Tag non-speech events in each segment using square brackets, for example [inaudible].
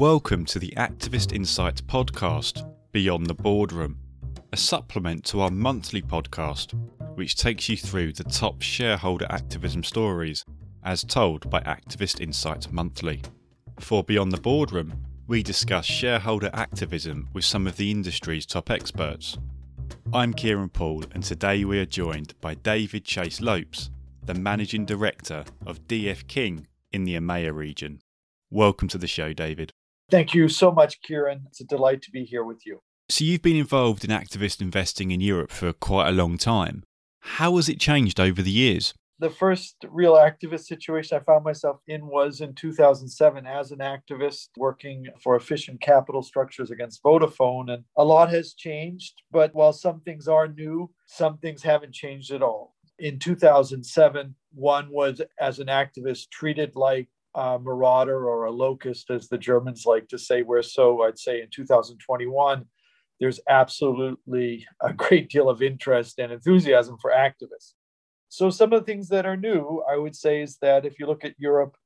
Welcome to the Activist Insights podcast, Beyond the Boardroom, a supplement to our monthly podcast, which takes you through the top shareholder activism stories as told by Activist Insights Monthly. For Beyond the Boardroom, we discuss shareholder activism with some of the industry's top experts. I'm Kieran Poole, and today we are joined by David Chase Lopes, the Managing Director of DF King in the EMEA region. Welcome to the show, David. Thank you so much, Kieran. It's a delight to be here with you. So, you've been involved in activist investing in Europe for quite a long time. How has it changed over the years? The first real activist situation I found myself in was in 2007 as an activist working for efficient capital structures against Vodafone. And a lot has changed, but while some things are new, some things haven't changed at all. In 2007, one was as an activist treated like a marauder or a locust, as the Germans like to say. Where so, I'd say in 2021, there's absolutely a great deal of interest and enthusiasm for activists. So, some of the things that are new, I would say, is that if you look at Europe,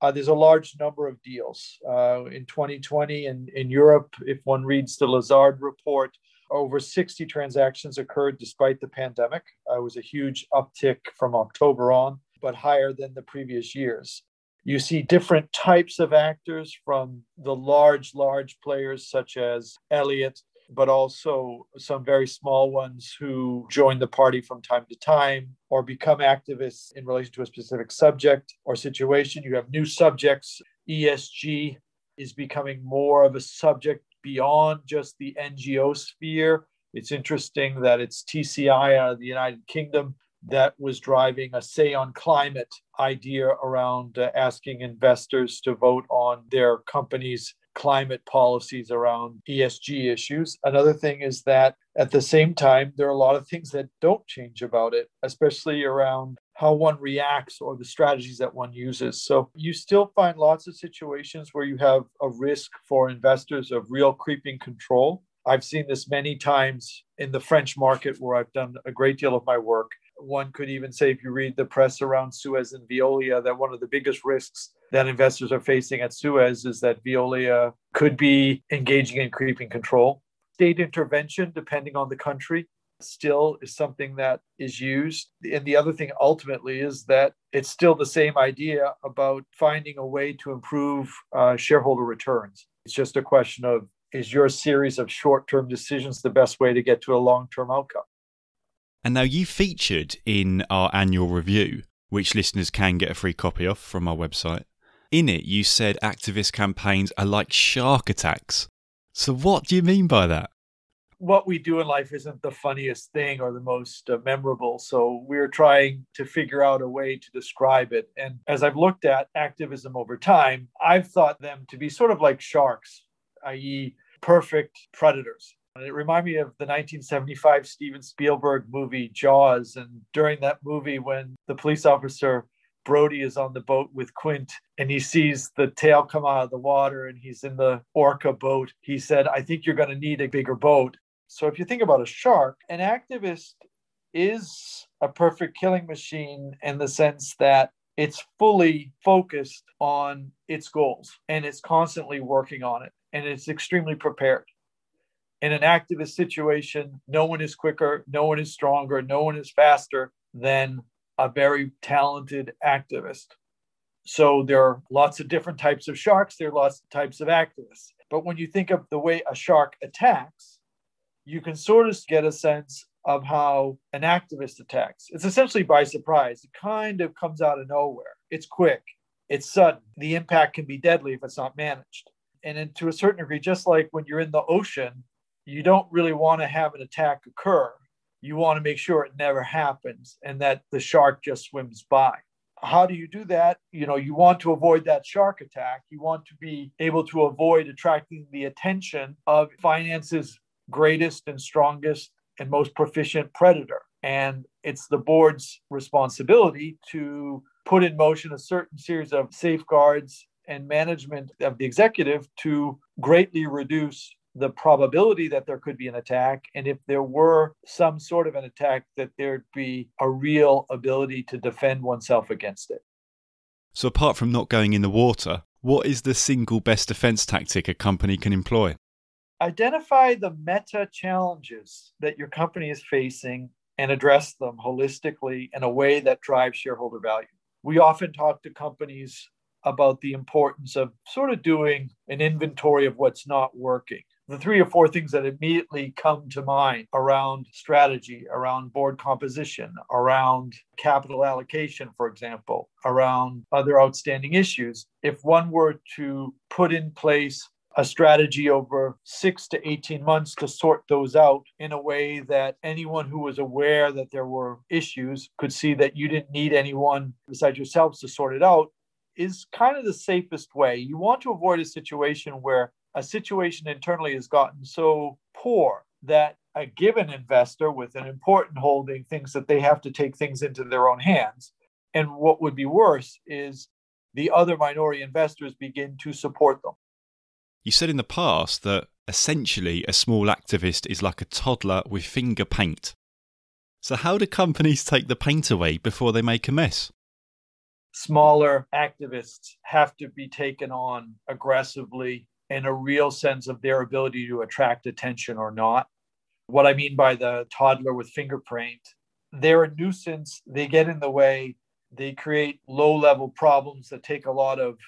uh, there's a large number of deals. Uh, in 2020 in, in Europe, if one reads the Lazard report, over 60 transactions occurred despite the pandemic. Uh, it was a huge uptick from October on, but higher than the previous years. You see different types of actors from the large, large players such as Elliott, but also some very small ones who join the party from time to time or become activists in relation to a specific subject or situation. You have new subjects. ESG is becoming more of a subject beyond just the NGO sphere. It's interesting that it's TCI out of the United Kingdom that was driving a say on climate idea around uh, asking investors to vote on their company's climate policies around ESG issues. Another thing is that at the same time, there are a lot of things that don't change about it, especially around how one reacts or the strategies that one uses. So you still find lots of situations where you have a risk for investors of real creeping control. I've seen this many times in the French market where I've done a great deal of my work one could even say, if you read the press around Suez and Veolia, that one of the biggest risks that investors are facing at Suez is that Veolia could be engaging in creeping control. State intervention, depending on the country, still is something that is used. And the other thing ultimately is that it's still the same idea about finding a way to improve uh, shareholder returns. It's just a question of is your series of short term decisions the best way to get to a long term outcome? And now you featured in our annual review, which listeners can get a free copy of from our website. In it, you said activist campaigns are like shark attacks. So, what do you mean by that? What we do in life isn't the funniest thing or the most uh, memorable. So, we're trying to figure out a way to describe it. And as I've looked at activism over time, I've thought them to be sort of like sharks, i.e., perfect predators. It reminded me of the 1975 Steven Spielberg movie Jaws. And during that movie, when the police officer Brody is on the boat with Quint and he sees the tail come out of the water and he's in the orca boat, he said, I think you're going to need a bigger boat. So if you think about a shark, an activist is a perfect killing machine in the sense that it's fully focused on its goals and it's constantly working on it and it's extremely prepared in an activist situation, no one is quicker, no one is stronger, no one is faster than a very talented activist. So there are lots of different types of sharks, there are lots of types of activists. But when you think of the way a shark attacks, you can sort of get a sense of how an activist attacks. It's essentially by surprise. It kind of comes out of nowhere. It's quick, it's sudden. The impact can be deadly if it's not managed. And then to a certain degree, just like when you're in the ocean you don't really want to have an attack occur. You want to make sure it never happens and that the shark just swims by. How do you do that? You know, you want to avoid that shark attack. You want to be able to avoid attracting the attention of finance's greatest and strongest and most proficient predator. And it's the board's responsibility to put in motion a certain series of safeguards and management of the executive to greatly reduce the probability that there could be an attack. And if there were some sort of an attack, that there'd be a real ability to defend oneself against it. So, apart from not going in the water, What is the single best defense tactic a company can employ? Identify the meta challenges that your company is facing and address them holistically in a way that drives shareholder value. We often talk to companies about the importance of sort of doing an inventory of what's not working. The three or four things that immediately come to mind around strategy, around board composition, around capital allocation, for example, around other outstanding issues. If one were to put in place a strategy over six to 18 months to sort those out in a way that anyone who was aware that there were issues could see that you didn't need anyone besides yourselves to sort it out is kind of the safest way. You want to avoid a situation where a situation internally has gotten so poor that a given investor with an important holding thinks that they have to take things into their own hands. And what would be worse is the other minority investors begin to support them. You said in the past that essentially a small activist is like a toddler with finger paint. So, how do companies take the paint away before they make a mess? Smaller activists have to be taken on aggressively in a real sense of their ability to attract attention or not. What I mean by the toddler with fingerprint, they're a nuisance, they get in the way, they create low level problems that take a lot of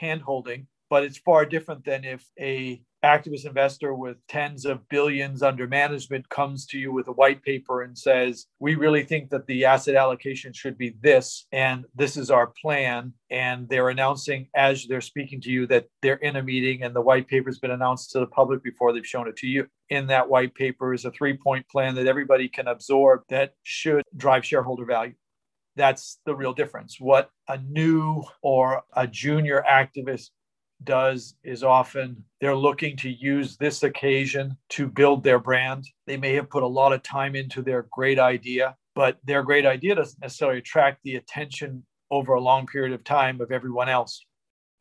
handholding but it's far different than if a activist investor with tens of billions under management comes to you with a white paper and says we really think that the asset allocation should be this and this is our plan. And they're announcing as they're speaking to you that they're in a meeting and the white paper's been announced to the public before they've shown it to you. In that white paper is a three point plan that everybody can absorb that should drive shareholder value. That's the real difference. What a new or a junior activist does is often they're looking to use this occasion to build their brand. They may have put a lot of time into their great idea, but their great idea doesn't necessarily attract the attention over a long period of time of everyone else.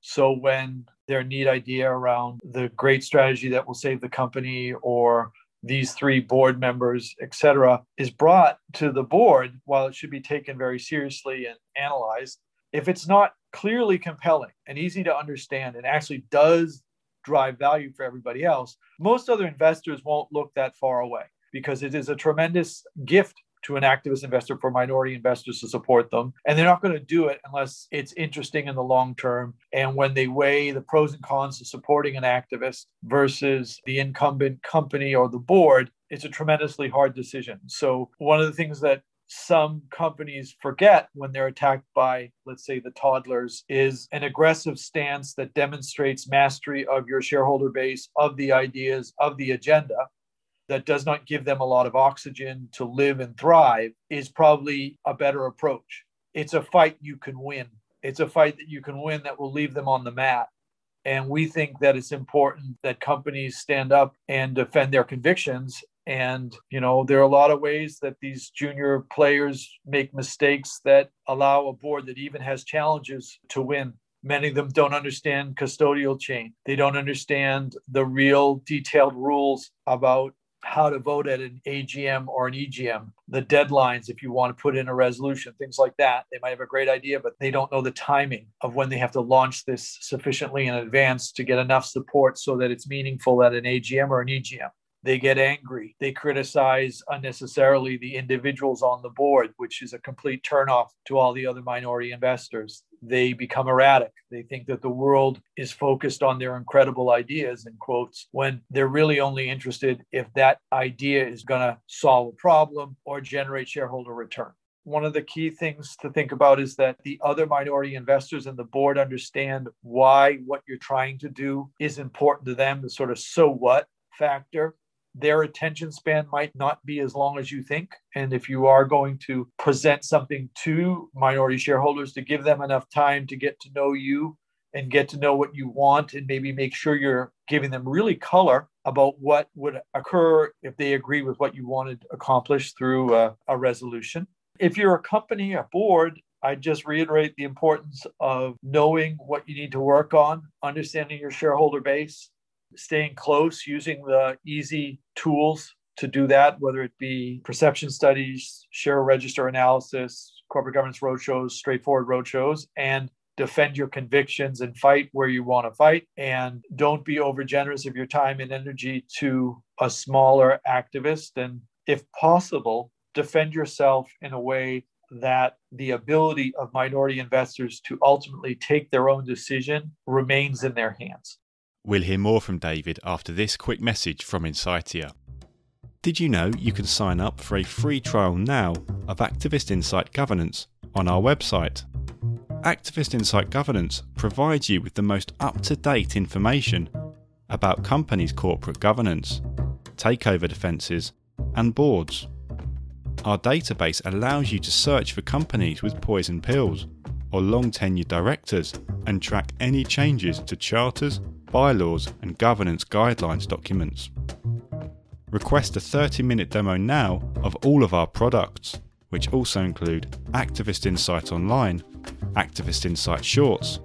So when their neat idea around the great strategy that will save the company or these three board members, et cetera, is brought to the board, while it should be taken very seriously and analyzed, if it's not clearly compelling and easy to understand and actually does drive value for everybody else, most other investors won't look that far away because it is a tremendous gift to an activist investor for minority investors to support them. And they're not going to do it unless it's interesting in the long term. And when they weigh the pros and cons of supporting an activist versus the incumbent company or the board, it's a tremendously hard decision. So, one of the things that some companies forget when they're attacked by, let's say, the toddlers, is an aggressive stance that demonstrates mastery of your shareholder base, of the ideas, of the agenda, that does not give them a lot of oxygen to live and thrive, is probably a better approach. It's a fight you can win. It's a fight that you can win that will leave them on the mat. And we think that it's important that companies stand up and defend their convictions and, you know, there are a lot of ways that these junior players make mistakes that allow a board that even has challenges to win. Many of them don't understand custodial chain. They don't understand the real detailed rules about how to vote at an AGM or an EGM, the deadlines if you want to put in a resolution, things like that. They might have a great idea, but they don't know the timing of when they have to launch this sufficiently in advance to get enough support so that it's meaningful at an AGM or an EGM. They get angry. They criticize unnecessarily the individuals on the board, which is a complete turnoff to all the other minority investors. They become erratic. They think that the world is focused on their incredible ideas, in quotes, when they're really only interested if that idea is going to solve a problem or generate shareholder return one of the key things to think about is that the other minority investors and the board understand why what you're trying to do is important to them, the sort of so what factor their attention span might not be as long as you think. And if you are going to present something to minority shareholders to give them enough time to get to know you and get to know what you want and maybe make sure you're giving them really color about what would occur if they agree with what you wanted accomplished through a, a resolution. If you're a company, a board, I just reiterate the importance of knowing what you need to work on, understanding your shareholder base, staying close, using the easy tools to do that, whether it be perception studies, share register analysis, corporate governance roadshows, straightforward roadshows, and defend your convictions and fight where you want to fight. And don't be over generous of your time and energy to a smaller activist. And if possible, defend yourself in a way that the ability of minority investors to ultimately take their own decision remains in their hands. We'll hear more from David after this quick message from Insightia. Did you know you can sign up for a free trial now of Activist Insight Governance on our website? Activist Insight Governance provides you with the most up to date information about companies' corporate governance, takeover defences, and boards. Our database allows you to search for companies with poison pills or long tenured directors and track any changes to charters, bylaws, and governance guidelines documents. Request a 30 minute demo now of all of our products, which also include Activist Insight Online, Activist Insight Shorts,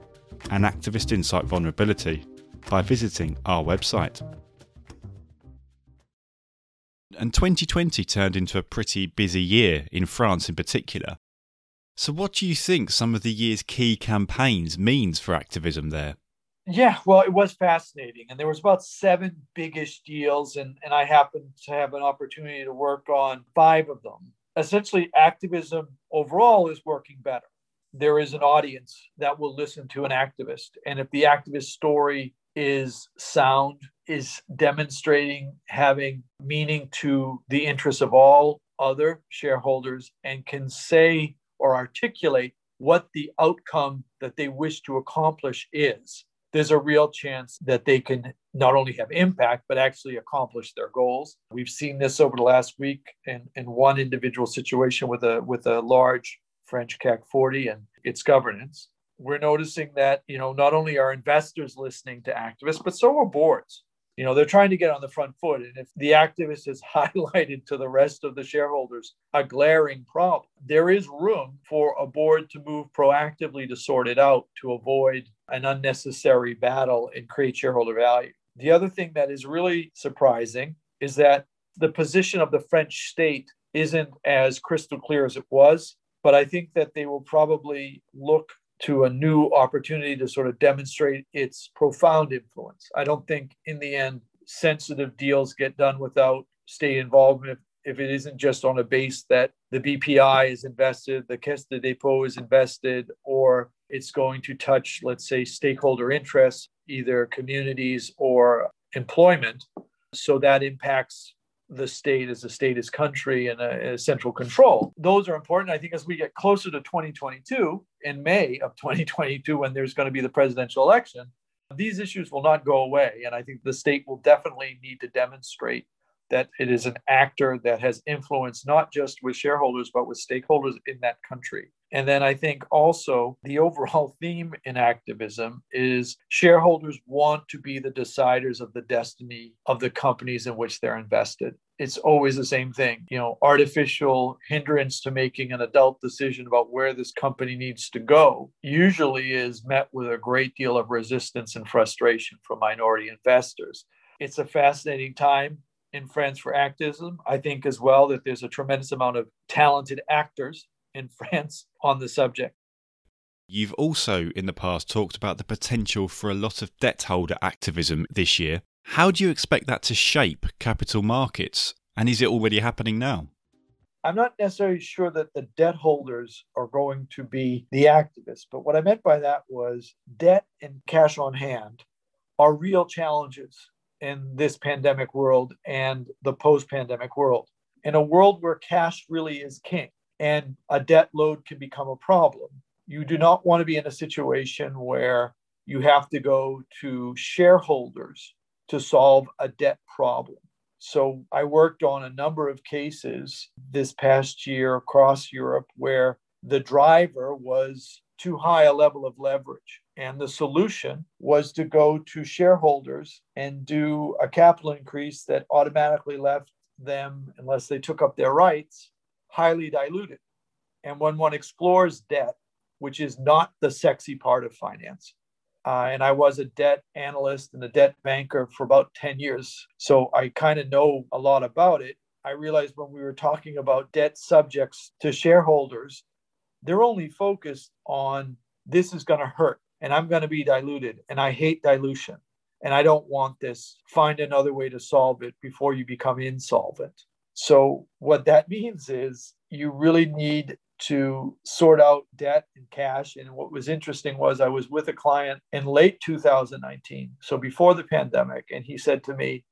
and Activist Insight Vulnerability by visiting our website and 2020 turned into a pretty busy year, in France in particular. So, what do you think some of the year's key campaigns means for activism there? Yeah, well, it was fascinating, and there was about seven biggish deals, and and I happened to have an opportunity to work on five of them. Essentially, activism overall is working better. There is an audience that will listen to an activist, and if the activist story is sound, is demonstrating having meaning to the interests of all other shareholders, and can say or articulate what the outcome that they wish to accomplish is, there's a real chance that they can not only have impact, but actually accomplish their goals. We've seen this over the last week in, in one individual situation with a with a large French CAC 40 and its governance. We're noticing that you know not only are investors listening to activists but so are boards. You know they're trying to get on the front foot. And if the activist has [laughs] highlighted to the rest of the shareholders a glaring problem. There is room for a board to move proactively to sort it out to avoid an unnecessary battle and create shareholder value the other thing that is really surprising is that the position of the french state isn't as crystal clear as it was but i think that they will probably look to a new opportunity to sort of demonstrate its profound influence. I don't think in the end sensitive deals get done without state involvement if, it isn't just on a base that the BPI is invested, the Caisse de Dépôt is invested, or it's going to touch, let's say, stakeholder interests, either communities or employment. So that impacts the state as a state as country and a, a, central control. Those are important. I think as we get closer to 2022, in May of 2022, when there's going to be the presidential election, these issues will not go away. And I think the state will definitely need to demonstrate that it is an actor that has influence not just with shareholders, but with stakeholders in that country. And then I think also the overall [laughs] theme in activism is shareholders want to be the deciders of the destiny of the companies in which they're invested. It's always the same thing, you know, artificial hindrance to making an adult decision about where this company needs to go usually is met with a great deal of resistance and frustration from minority investors. It's a fascinating time in France for activism. I think as well that there's a tremendous amount of talented actors in [laughs] France on the subject. You've also in the past talked about the potential for a lot of debt holder activism this year. How do you expect that to shape capital markets? And is it already happening now? I'm not necessarily sure that the debt holders are going to be the activists, but what I meant by that was debt and cash on hand are real challenges in this pandemic world and the post pandemic world. In a world where cash really is king, and a debt load can become a problem. You do not want to be in a situation where you have to go to shareholders to solve a debt problem. So I worked on a number of cases this past year across Europe where the driver was too high a level of leverage. And the solution was to go to shareholders and do a capital increase that automatically left them, unless they took up their rights, highly diluted. And when one explores debt, which is not the sexy part of finance, uh, and I was a debt analyst and a debt banker for about 10 years. So I kind of know a lot about it. I realized when we were talking about debt subjects to shareholders, they're only focused on this is going to hurt and I'm going to be diluted and I hate dilution and I don't want this. Find another way to solve it before you become insolvent. So, what that [laughs] means is you really need to sort out debt and cash. And what was interesting was I was with a client in late 2019, so before the pandemic, and he said to me,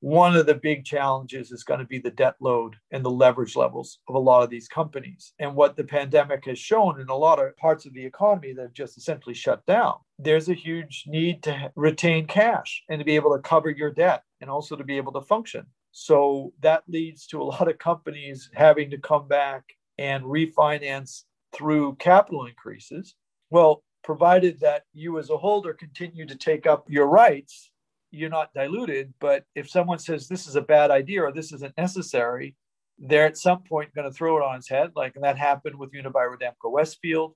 one of the big challenges is going to be the debt load and the leverage levels of a lot of these companies. And what the pandemic has shown in a lot of parts of the economy that have just essentially shut down, there's a huge need to retain cash and to be able to cover your debt and also to be able to function. So that leads to a [laughs] lot of companies having to come back and refinance through capital increases. Well, provided that you as a holder continue to take up your rights, you're not diluted. But if someone says this is a bad idea or this isn't necessary, they're at some point going to throw it on its head. Like that happened with Unibail-Rodamco Westfield.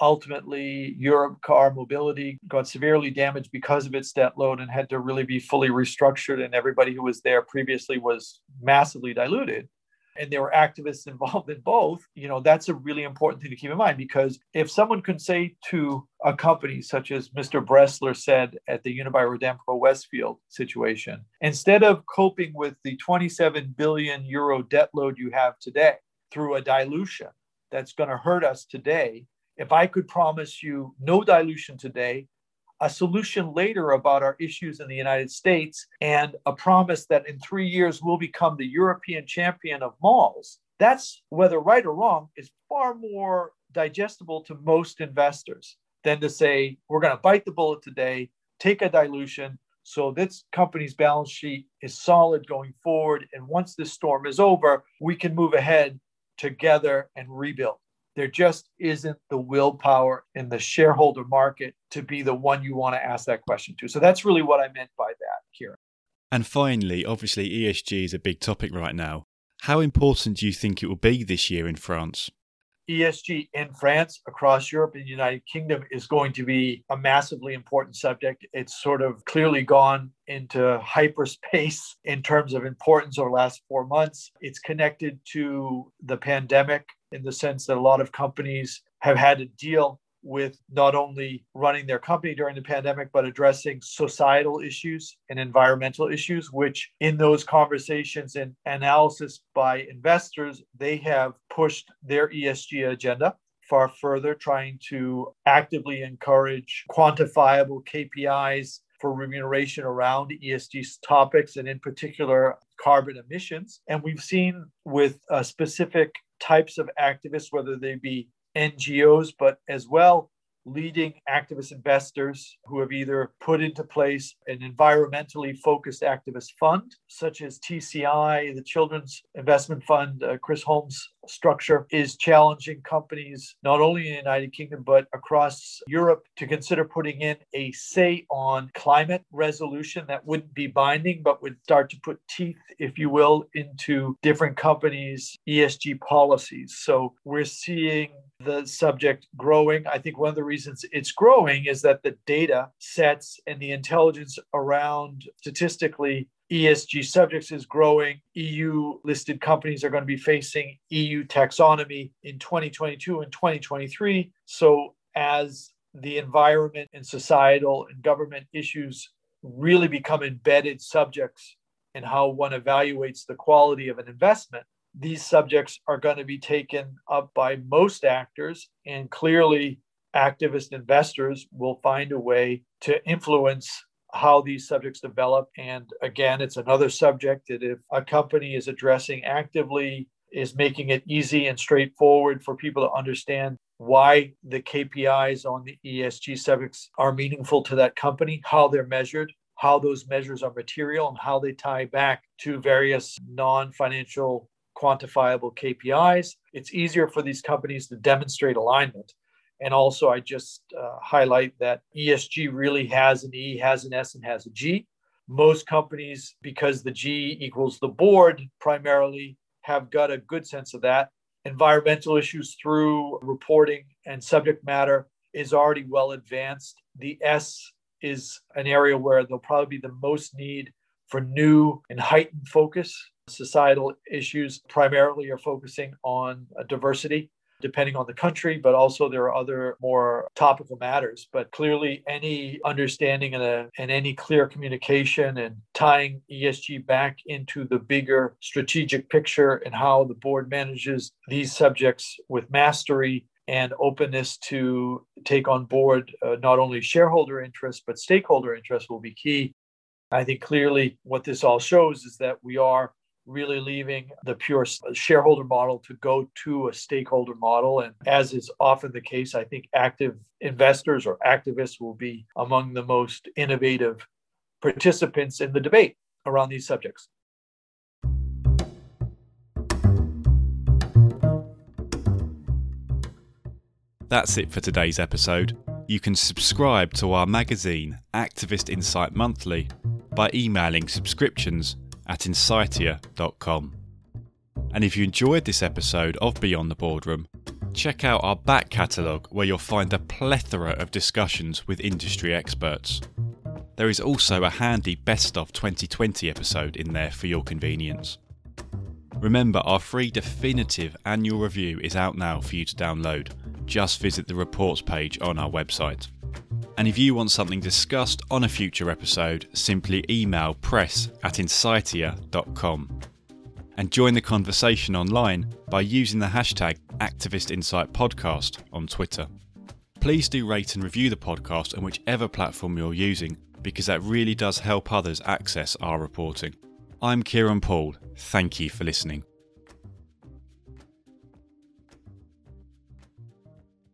Ultimately, Europcar Mobility got severely damaged because of its debt load and had to really be fully restructured. And everybody who was there previously was massively diluted and there were activists [laughs] involved in both, you know, that's a really important thing to keep in mind because if someone can say to a company such as Mr. Bressler said at the Unibail-Rodamco Westfield situation, instead of coping with the 27 billion euro debt load you have today through a dilution that's going to hurt us today, if I could promise you no dilution today, a solution later about our issues in the United States and a promise that in three years we'll become the European champion of malls. That's whether right or wrong is far more digestible to most investors than to say we're going to bite the bullet today, take a dilution. So this company's balance sheet is solid going forward. And once this storm is over, we can move ahead together and rebuild. There just isn't the willpower in the shareholder market to be the one you want to ask that question to. So that's really what I meant by that, Kieran. And finally, obviously, ESG is a big topic right now. How important do you think it will be this year in France? ESG in France, across Europe, and the United Kingdom is going to be a massively important subject. It's sort of clearly gone into hyperspace in terms of importance over the last four months. It's connected to the pandemic in the sense that a lot of companies have had to deal with not only running their company during the pandemic, but addressing societal issues and environmental issues, which in those conversations and analysis by investors, they have pushed their ESG agenda far further, trying to actively encourage quantifiable KPIs for remuneration around ESG topics and in particular carbon emissions. And we've seen with uh, specific types of activists, whether they be NGOs, but as well leading activist investors who have either put into place an environmentally focused activist fund, such as TCI, the Children's Investment Fund, uh, Chris Hohn's structure, is challenging companies not only in the United Kingdom but across Europe to consider putting in a say on climate resolution that wouldn't be binding but would start to put teeth, if you will, into different companies' ESG policies. So we're seeing the subject growing. I think one of the reasons it's growing is that the data sets and the intelligence around statistically ESG subjects is growing. EU listed companies are going to be facing EU taxonomy in 2022 and 2023. So, as the environment and societal and government issues really become embedded subjects in how one evaluates the quality of an investment, these subjects are going to be taken up by most actors, and clearly, activist investors will find a way to influence how these subjects develop. And again, it's another subject that if a company is addressing actively, is making it easy and straightforward for people to understand why the KPIs on the ESG subjects are meaningful to that company, how they're measured, how those measures are material, and how they tie back to various non financial quantifiable KPIs. It's easier for these companies to demonstrate alignment. And also, I just uh, highlight that ESG really has an E, has an S, and has a G. Most companies, because the G equals the board primarily, have got a good sense of that. Environmental issues through reporting and subject matter is already well advanced. The S is an area where there'll probably be the most need for new and heightened focus societal issues primarily are focusing on uh, diversity. depending on the country, but also there are other more topical matters. But clearly, any understanding and, a, and any clear communication and tying ESG back into the bigger strategic picture and how the board manages these subjects with mastery and openness to take on board uh, not only shareholder interests but stakeholder interests will be key. I think clearly what this all shows is that we are really leaving the pure uh, shareholder model to go to a stakeholder model. And as is often the case, I think active investors or activists will be among the most innovative participants in the debate around these subjects. That's it for today's episode. You can subscribe to our magazine, Activist Insight Monthly, by emailing subscriptions at insightia.com. And if you enjoyed this episode of Beyond the Boardroom, check out our back catalogue where you'll find a plethora of discussions with industry experts. There is also a handy Best of 2020 episode in there for your convenience. Remember, our free definitive annual review is out now for you to download. Just visit the reports page on our website. And if you want something discussed on a future episode, simply email press at insightia.com. And join the conversation online by using the hashtag ActivistInsightPodcast on Twitter. Please do rate and review the podcast on whichever platform you're using because that really does help others access our reporting. I'm Kieran Poole. Thank you for listening.